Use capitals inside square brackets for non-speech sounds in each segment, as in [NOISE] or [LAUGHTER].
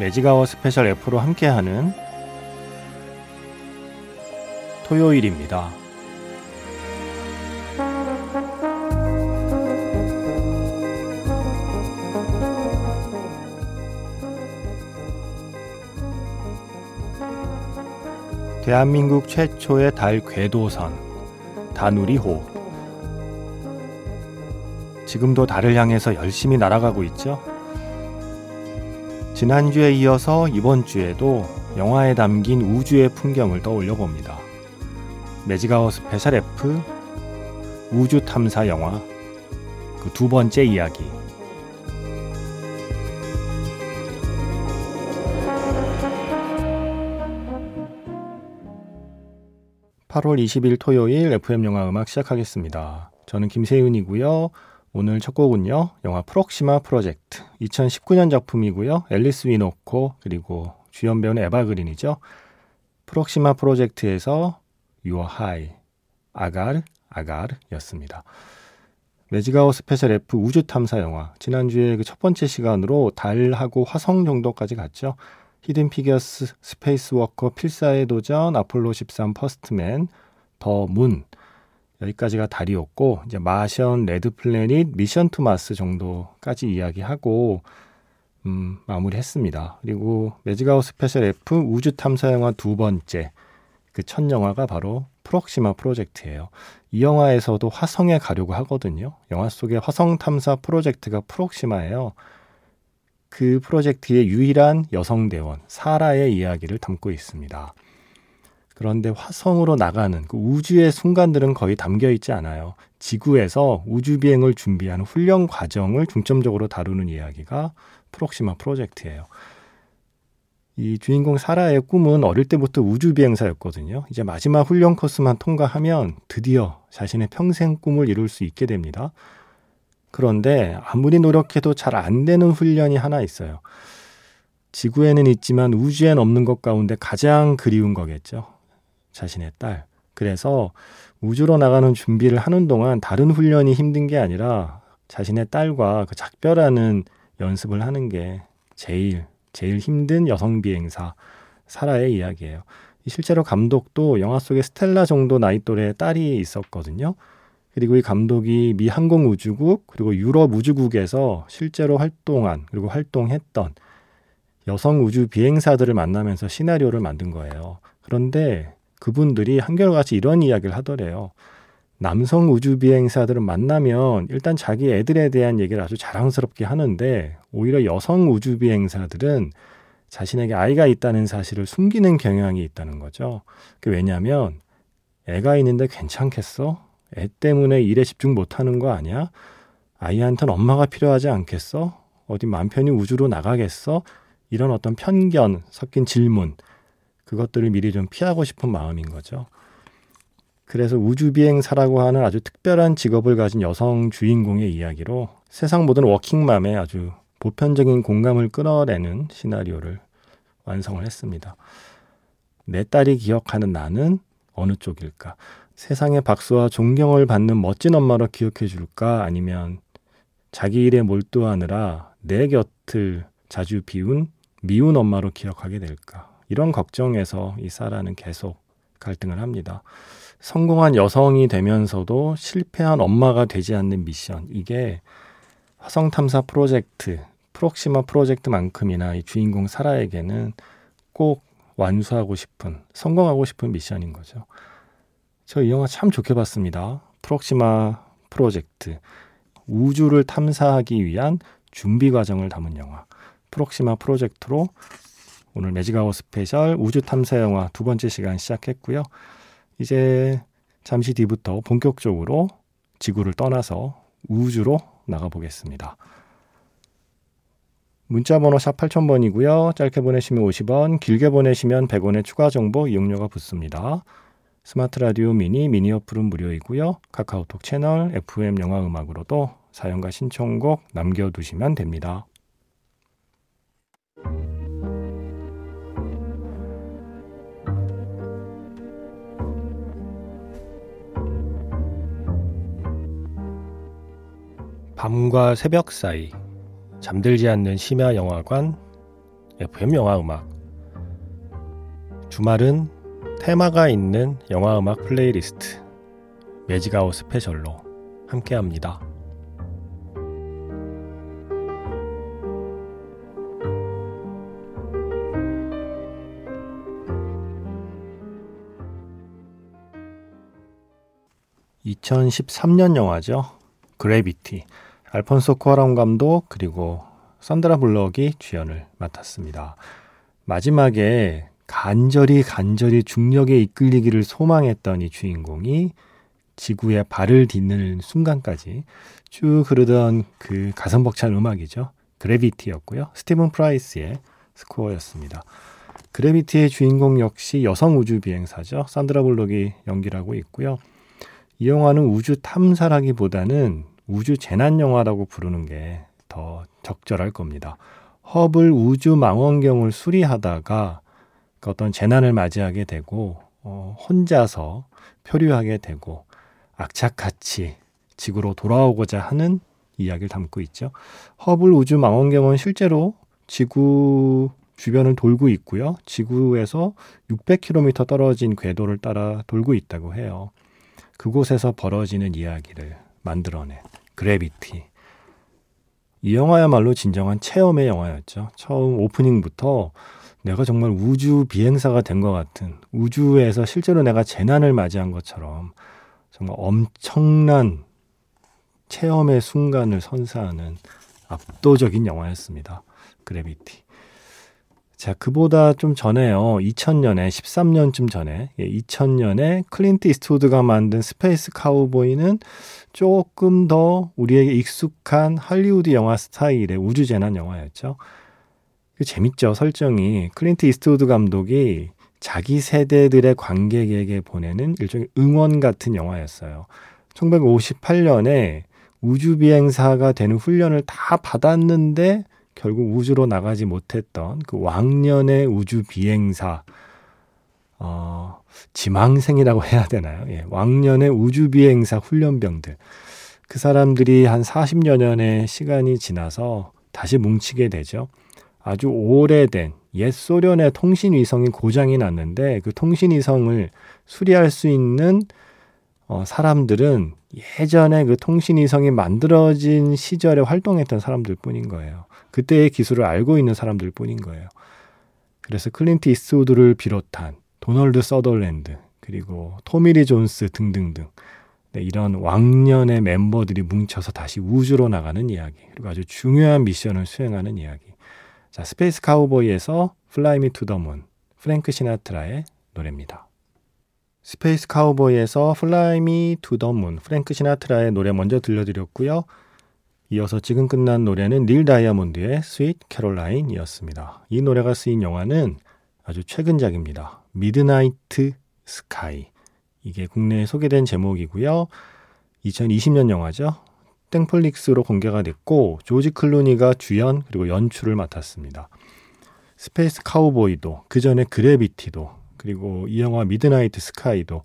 매직아워 스페셜 F로 함께하는 토요일입니다. 대한민국 최초의 달 궤도선 다누리호 지금도 달을 향해서 열심히 날아가고 있죠. 지난주에 이어서 이번 주에도 영화에 담긴 우주의 풍경을 떠올려 봅니다. 매직아워 스페셜 F 우주 탐사 영화 그 두 번째 이야기 8월 20일 토요일 FM 영화 음악 시작하겠습니다. 저는 김세윤이고요. 오늘 첫 곡은요. 영화 프록시마 프로젝트 2019년 작품이고요. 앨리스 위노코 그리고 주연 배우는 에바 그린이죠. 프록시마 프로젝트에서 You're High Agar Agar였습니다. 매지가워 스페셜 F 우주 탐사 영화 지난주에 그 첫 번째 시간으로 달하고 화성 정도까지 갔죠. 히든 피겨스 스페이스 워커 필사의 도전 아폴로 13 퍼스트맨 더 문 여기까지가 달이었고 이제 마션, 레드 플래닛, 미션 투 마스 정도까지 이야기하고 음, 마무리했습니다. 그리고 매직아워 스페셜 F 우주 탐사 영화 두 번째 그 첫 영화가 바로 프록시마 프로젝트예요. 이 영화에서도 화성에 가려고 하거든요. 영화 속에 화성 탐사 프로젝트가 프록시마예요. 그 프로젝트의 유일한 여성 대원 사라의 이야기를 담고 있습니다. 그런데 화성으로 나가는 그 우주의 순간들은 거의 담겨 있지 않아요. 지구에서 우주 비행을 준비하는 훈련 과정을 중점적으로 다루는 이야기가 프록시마 프로젝트예요. 이 주인공 사라의 꿈은 어릴 때부터 우주 비행사였거든요. 이제 마지막 훈련 코스만 통과하면 드디어 자신의 평생 꿈을 이룰 수 있게 됩니다. 그런데 아무리 노력해도 잘 안 되는 훈련이 하나 있어요. 지구에는 있지만 우주엔 없는 것 가운데 가장 그리운 거겠죠. 자신의 딸. 그래서 우주로 나가는 준비를 하는 동안 다른 훈련이 힘든 게 아니라 자신의 딸과 그 작별하는 연습을 하는 게 제일 제일 힘든 여성 비행사 사라의 이야기예요. 실제로 감독도 영화 속에 스텔라 정도 나이 또래의 딸이 있었거든요. 그리고 이 감독이 미 항공우주국 그리고 유럽 우주국에서 실제로 활동한 그리고 활동했던 여성 우주 비행사들을 만나면서 시나리오를 만든 거예요. 그런데 그분들이 한결같이 이런 이야기를 하더래요. 남성 우주 비행사들을 만나면 일단 자기 애들에 대한 얘기를 아주 자랑스럽게 하는데 오히려 여성 우주 비행사들은 자신에게 아이가 있다는 사실을 숨기는 경향이 있다는 거죠. 그 왜냐하면 애가 있는데 괜찮겠어? 애 때문에 일에 집중 못하는 거 아니야? 아이한테는 엄마가 필요하지 않겠어? 어디 맘 편히 우주로 나가겠어? 이런 어떤 편견 섞인 질문 그것들을 미리 좀 피하고 싶은 마음인 거죠. 그래서 우주비행사라고 하는 아주 특별한 직업을 가진 여성 주인공의 이야기로 세상 모든 워킹맘의 아주 보편적인 공감을 끌어내는 시나리오를 완성을 했습니다. 내 딸이 기억하는 나는 어느 쪽일까? 세상의 박수와 존경을 받는 멋진 엄마로 기억해 줄까? 아니면 자기 일에 몰두하느라 내 곁을 자주 비운 미운 엄마로 기억하게 될까? 이런 걱정에서 이 사라는 계속 갈등을 합니다. 성공한 여성이 되면서도 실패한 엄마가 되지 않는 미션. 이게 화성 탐사 프로젝트, 프록시마 프로젝트만큼이나 이 주인공 사라에게는 꼭 완수하고 싶은, 성공하고 싶은 미션인 거죠. 저 이 영화 참 좋게 봤습니다. 프록시마 프로젝트. 우주를 탐사하기 위한 준비 과정을 담은 영화. 프록시마 프로젝트로 오늘 매직아워 스페셜 우주 탐사 영화 두 번째 시간 시작했고요. 이제 잠시 뒤부터 본격적으로 지구를 떠나서 우주로 나가 보겠습니다. 문자 번호 샵 8000번이고요. 짧게 보내시면 50원, 길게 보내시면 100원의 추가 정보 이용료가 붙습니다. 스마트 라디오 미니 미니 어플은 무료이고요. 카카오톡 채널 FM 영화 음악으로도 사연과 신청곡 남겨두시면 됩니다. 밤과 새벽 사이 잠들지 않는 심야 영화관 FM 영화 음악. 주말은 테마가 있는 영화 음악 플레이리스트 매직아워 스페셜로 함께합니다. (2013년) 영화죠. 그래비티 알폰소 쿠아론 감독 그리고 산드라 블록이 주연을 맡았습니다. 마지막에 간절히 간절히 중력에 이끌리기를 소망했던 이 주인공이 지구에 발을 딛는 순간까지 쭉 흐르던 그 가슴 벅찬 음악이죠. 그래비티였고요. 스티븐 프라이스의 스코어였습니다. 그래비티의 주인공 역시 여성 우주 비행사죠. 산드라 블록이 연기를 하고 있고요. 이 영화는 우주 탐사라기보다는 우주 재난 영화라고 부르는 게 더 적절할 겁니다. 허블 우주 망원경을 수리하다가 그 어떤 재난을 맞이하게 되고 어, 혼자서 표류하게 되고 악착같이 지구로 돌아오고자 하는 이야기를 담고 있죠. 허블 우주 망원경은 실제로 지구 주변을 돌고 있고요. 지구에서 600km 떨어진 궤도를 따라 돌고 있다고 해요. 그곳에서 벌어지는 이야기를 만들어낸 그래비티. 이 영화야말로 진정한 체험의 영화였죠. 처음 오프닝부터 내가 정말 우주 비행사가 된 것 같은 우주에서 실제로 내가 재난을 맞이한 것처럼 정말 엄청난 체험의 순간을 선사하는 압도적인 영화였습니다. 그래비티. 자, 그보다 좀 전에요. 2000년에, 13년쯤 전에, 예, 2000년에 클린트 이스트우드가 만든 스페이스 카우보이는 조금 더 우리에게 익숙한 할리우드 영화 스타일의 우주재난 영화였죠. 재밌죠, 설정이. 클린트 이스트우드 감독이 자기 세대들의 관객에게 보내는 일종의 응원 같은 영화였어요. 1958년에 우주비행사가 되는 훈련을 다 받았는데 결국 우주로 나가지 못했던 그 왕년의 우주 비행사, 어, 지망생이라고 해야 되나요? 예, 왕년의 우주 비행사 훈련병들. 그 사람들이 한 40여 년의 시간이 지나서 다시 뭉치게 되죠. 아주 오래된 옛 소련의 통신 위성이 고장이 났는데 그 통신 위성을 수리할 수 있는 어, 사람들은 예전에 그 통신 위성이 만들어진 시절에 활동했던 사람들 뿐인 거예요. 그때의 기술을 알고 있는 사람들 뿐인 거예요. 그래서 클린트 이스트우드를 비롯한 도널드 서덜랜드 그리고 토미 리 존스 등등등 네, 이런 왕년의 멤버들이 뭉쳐서 다시 우주로 나가는 이야기 그리고 아주 중요한 미션을 수행하는 이야기 자 스페이스 카우보이에서 플라이 미 투 더 문 프랭크 시나트라의 노래입니다. 스페이스 카우보이에서 플라이 미 투 더 문 프랭크 시나트라의 노래 먼저 들려드렸고요. 이어서 지금 끝난 노래는 닐 다이아몬드의 스윗 캐롤라인이었습니다. 이 노래가 쓰인 영화는 아주 최근작입니다. 미드나이트 스카이. 이게 국내에 소개된 제목이고요. 2020년 영화죠. 땡플릭스로 공개가 됐고 조지 클루니가 주연 그리고 연출을 맡았습니다. 스페이스 카우보이도 그 전에 그래비티도 그리고 이 영화 미드나이트 스카이도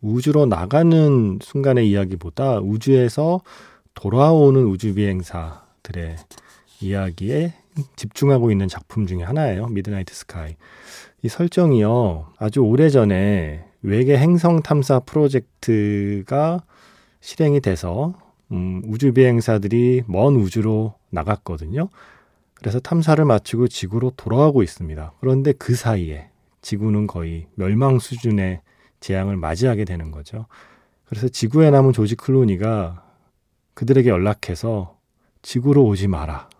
우주로 나가는 순간의 이야기보다 우주에서 돌아오는 우주 비행사들의 이야기에 집중하고 있는 작품 중에 하나예요. 미드나이트 스카이. 이 설정이요. 아주 오래전에 외계 행성 탐사 프로젝트가 실행이 돼서 음, 우주 비행사들이 먼 우주로 나갔거든요. 그래서 탐사를 마치고 지구로 돌아가고 있습니다. 그런데 그 사이에 지구는 거의 멸망 수준의 재앙을 맞이하게 되는 거죠. 그래서 지구에 남은 조지 클루니가 그들에게 연락해서 지구로 오지 마라.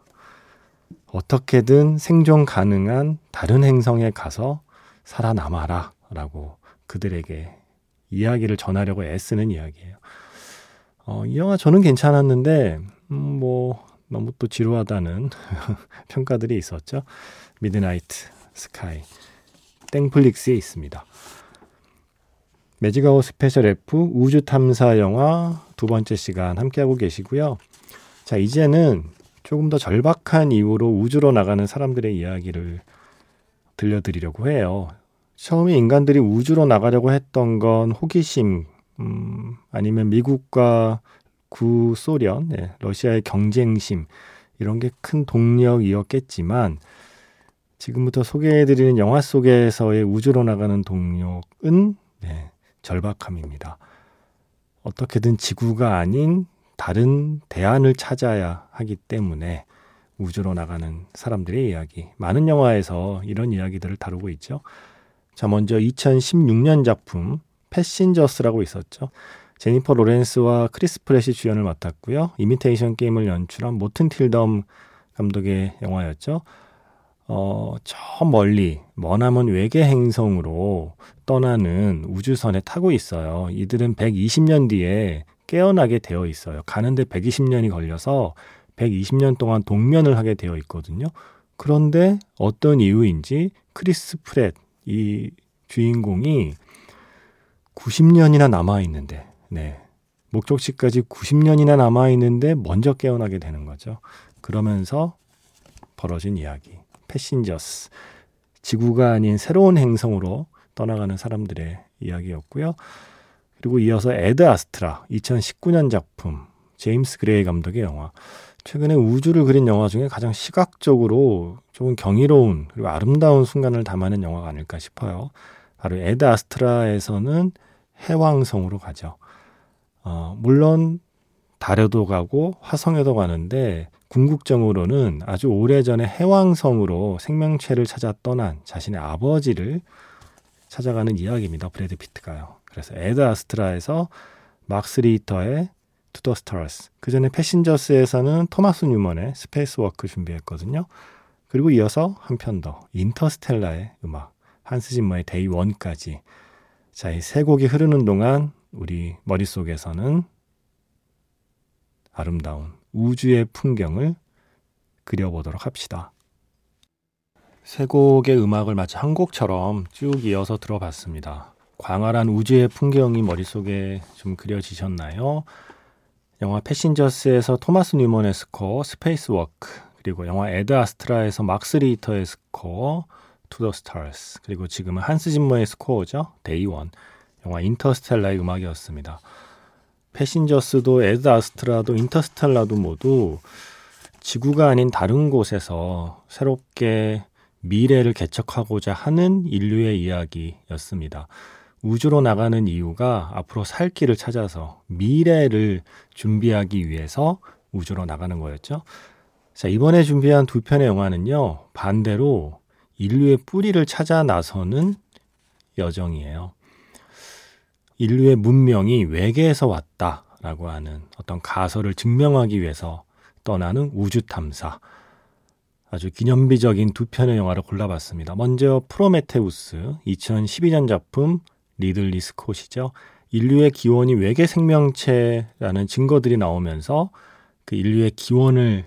어떻게든 생존 가능한 다른 행성에 가서 살아남아라. 라고 그들에게 이야기를 전하려고 애쓰는 이야기예요. 어, 이 영화 저는 괜찮았는데, 음, 뭐, 너무 또 지루하다는 [LAUGHS] 평가들이 있었죠. 미드나이트 스카이 땡플릭스에 있습니다. 매직아워 스페셜 F 우주 탐사 영화 두 번째 시간 함께하고 계시고요. 자, 이제는 조금 더 절박한 이유로 우주로 나가는 사람들의 이야기를 들려드리려고 해요. 처음에 인간들이 우주로 나가려고 했던 건 호기심, 음, 아니면 미국과 구소련, 네, 러시아의 경쟁심, 이런 게 큰 동력이었겠지만, 지금부터 소개해드리는 영화 속에서의 우주로 나가는 동력은 네, 절박함입니다. 어떻게든 지구가 아닌 다른 대안을 찾아야 하기 때문에 우주로 나가는 사람들의 이야기. 많은 영화에서 이런 이야기들을 다루고 있죠. 자, 먼저 2016년 작품 패신저스라고 있었죠. 제니퍼 로렌스와 크리스 프랫이 주연을 맡았고요. 이미테이션 게임을 연출한 모튼 틸덤 감독의 영화였죠. 어, 저 멀리 머나먼 외계 행성으로 떠나는 우주선에 타고 있어요. 이들은 120년 뒤에 깨어나게 되어 있어요. 가는데 120년이 걸려서 120년 동안 동면을 하게 되어 있거든요. 그런데 어떤 이유인지 크리스 프랫 이 주인공이 90년이나 남아 있는데, 네. 목적지까지 90년이나 남아 있는데 먼저 깨어나게 되는 거죠. 그러면서 벌어진 이야기. 패신저스. 지구가 아닌 새로운 행성으로 떠나가는 사람들의 이야기였고요. 그리고 이어서 애드 아스트라 2019년 작품 제임스 그레이 감독의 영화. 최근에 우주를 그린 영화 중에 가장 시각적으로 조금 경이로운 그리고 아름다운 순간을 담아낸 영화가 아닐까 싶어요. 바로 애드 아스트라에서는 해왕성으로 가죠. 어, 물론 달에도 가고 화성에도 가는데 궁극적으로는 아주 오래전에 해왕성으로 생명체를 찾아 떠난 자신의 아버지를 찾아가는 이야기입니다. 브래드 피트가요. 그래서 애드 아스트라에서 막스 리히터의 To the Stars. 그 전에 패신저스에서는 토마스 뉴먼의 Spacewalk 준비했거든요. 그리고 이어서 한 편 더 인터스텔라의 음악 한스 짐머의 Day One까지 자, 이 세 곡이 흐르는 동안 우리 머릿속에서는 아름다운 우주의 풍경을 그려보도록 합시다. 세 곡의 음악을 마치 한 곡처럼 쭉 이어서 들어봤습니다. 광활한 우주의 풍경이 머릿속에 좀 그려지셨나요? 영화 패신저스에서 토마스 뉴먼의 스코어 Spacewalk 그리고 영화 애드 아스트라에서 막스 리히터의 스코어 To the Stars 그리고 지금은 한스 짐머의 스코어죠 Day One 영화 인터스텔라의 음악이었습니다. 패신저스도 애드 아스트라도 인터스텔라도 모두 지구가 아닌 다른 곳에서 새롭게 미래를 개척하고자 하는 인류의 이야기였습니다. 우주로 나가는 이유가 앞으로 살 길을 찾아서 미래를 준비하기 위해서 우주로 나가는 거였죠. 자, 이번에 준비한 두 편의 영화는요, 반대로 인류의 뿌리를 찾아 나서는 여정이에요. 인류의 문명이 외계에서 왔다라고 하는 어떤 가설을 증명하기 위해서 떠나는 우주 탐사. 아주 기념비적인 두 편의 영화를 골라봤습니다. 먼저 프로메테우스 2012년 작품 리들리 스콧이죠. 인류의 기원이 외계 생명체라는 증거들이 나오면서 그 인류의 기원을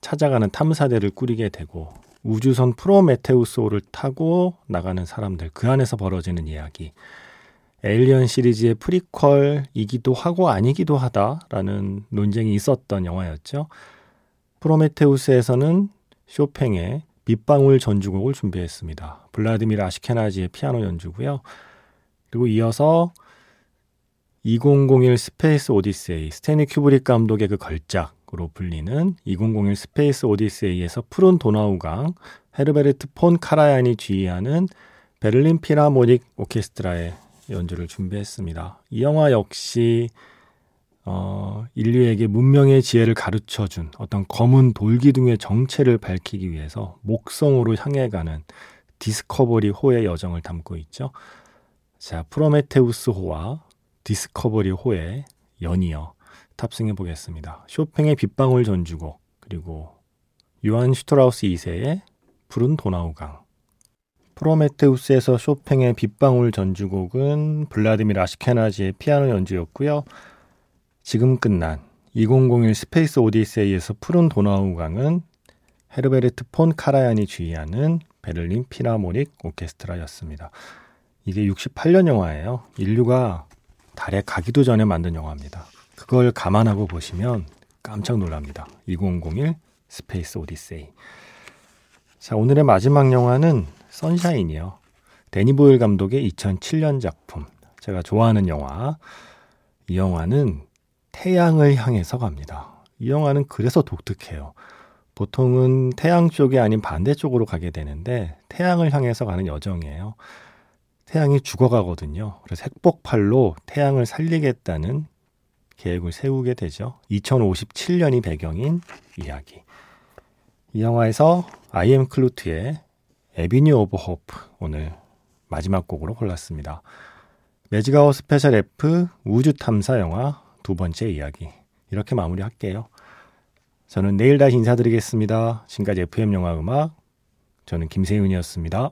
찾아가는 탐사대를 꾸리게 되고 우주선 프로메테우스호를 타고 나가는 사람들 그 안에서 벌어지는 이야기. 에일리언 시리즈의 프리퀄이기도 하고 아니기도 하다라는 논쟁이 있었던 영화였죠. 프로메테우스에서는 쇼팽의 빗방울 전주곡을 준비했습니다. 블라디미르 아시케나지의 피아노 연주고요. 그리고 이어서 2001 스페이스 오디세이 스탠리 큐브릭 감독의 그 걸작으로 불리는 2001 스페이스 오디세이에서 푸른 도나우강 헤르베르트 폰 카라얀이 지휘하는 베를린 필하모닉 오케스트라의 연주를 준비했습니다. 이 영화 역시 어, 인류에게 문명의 지혜를 가르쳐 준 어떤 검은 돌기둥의 정체를 밝히기 위해서 목성으로 향해 가는 디스커버리 호의 여정을 담고 있죠. 자, 프로메테우스 호와 디스커버리 호에 연이어 탑승해 보겠습니다. 쇼팽의 빗방울 전주곡 그리고 요한 슈트라우스 2세의 푸른 도나우강 프로메테우스에서 쇼팽의 빗방울 전주곡은 블라디미르 아시케나지의 피아노 연주였고요. 지금 끝난 2001 스페이스 오디세이에서 푸른 도나우강은 헤르베르트 폰 카라얀이 지휘하는 베를린 필하모닉 오케스트라였습니다. 이게 68년 영화예요. 인류가 달에 가기도 전에 만든 영화입니다. 그걸 감안하고 보시면 깜짝 놀랍니다. 2001 스페이스 오디세이. 자, 오늘의 마지막 영화는 선샤인이요. 데니 보일 감독의 2007년 작품. 제가 좋아하는 영화. 이 영화는 태양을 향해서 갑니다. 이 영화는 그래서 독특해요. 보통은 태양 쪽이 아닌 반대쪽으로 가게 되는데 태양을 향해서 가는 여정이에요. 태양이 죽어가거든요. 그래서 핵폭발로 태양을 살리겠다는 계획을 세우게 되죠. 2057년이 배경인 이야기. 이 영화에서 I Am Kloot의 Avenue of Hope 오늘 마지막 곡으로 골랐습니다. 매직아워 스페셜 F 우주 탐사 영화 두 번째 이야기. 이렇게 마무리할게요. 저는 내일 다시 인사드리겠습니다. 지금까지 FM 영화 음악 저는 김세윤이었습니다.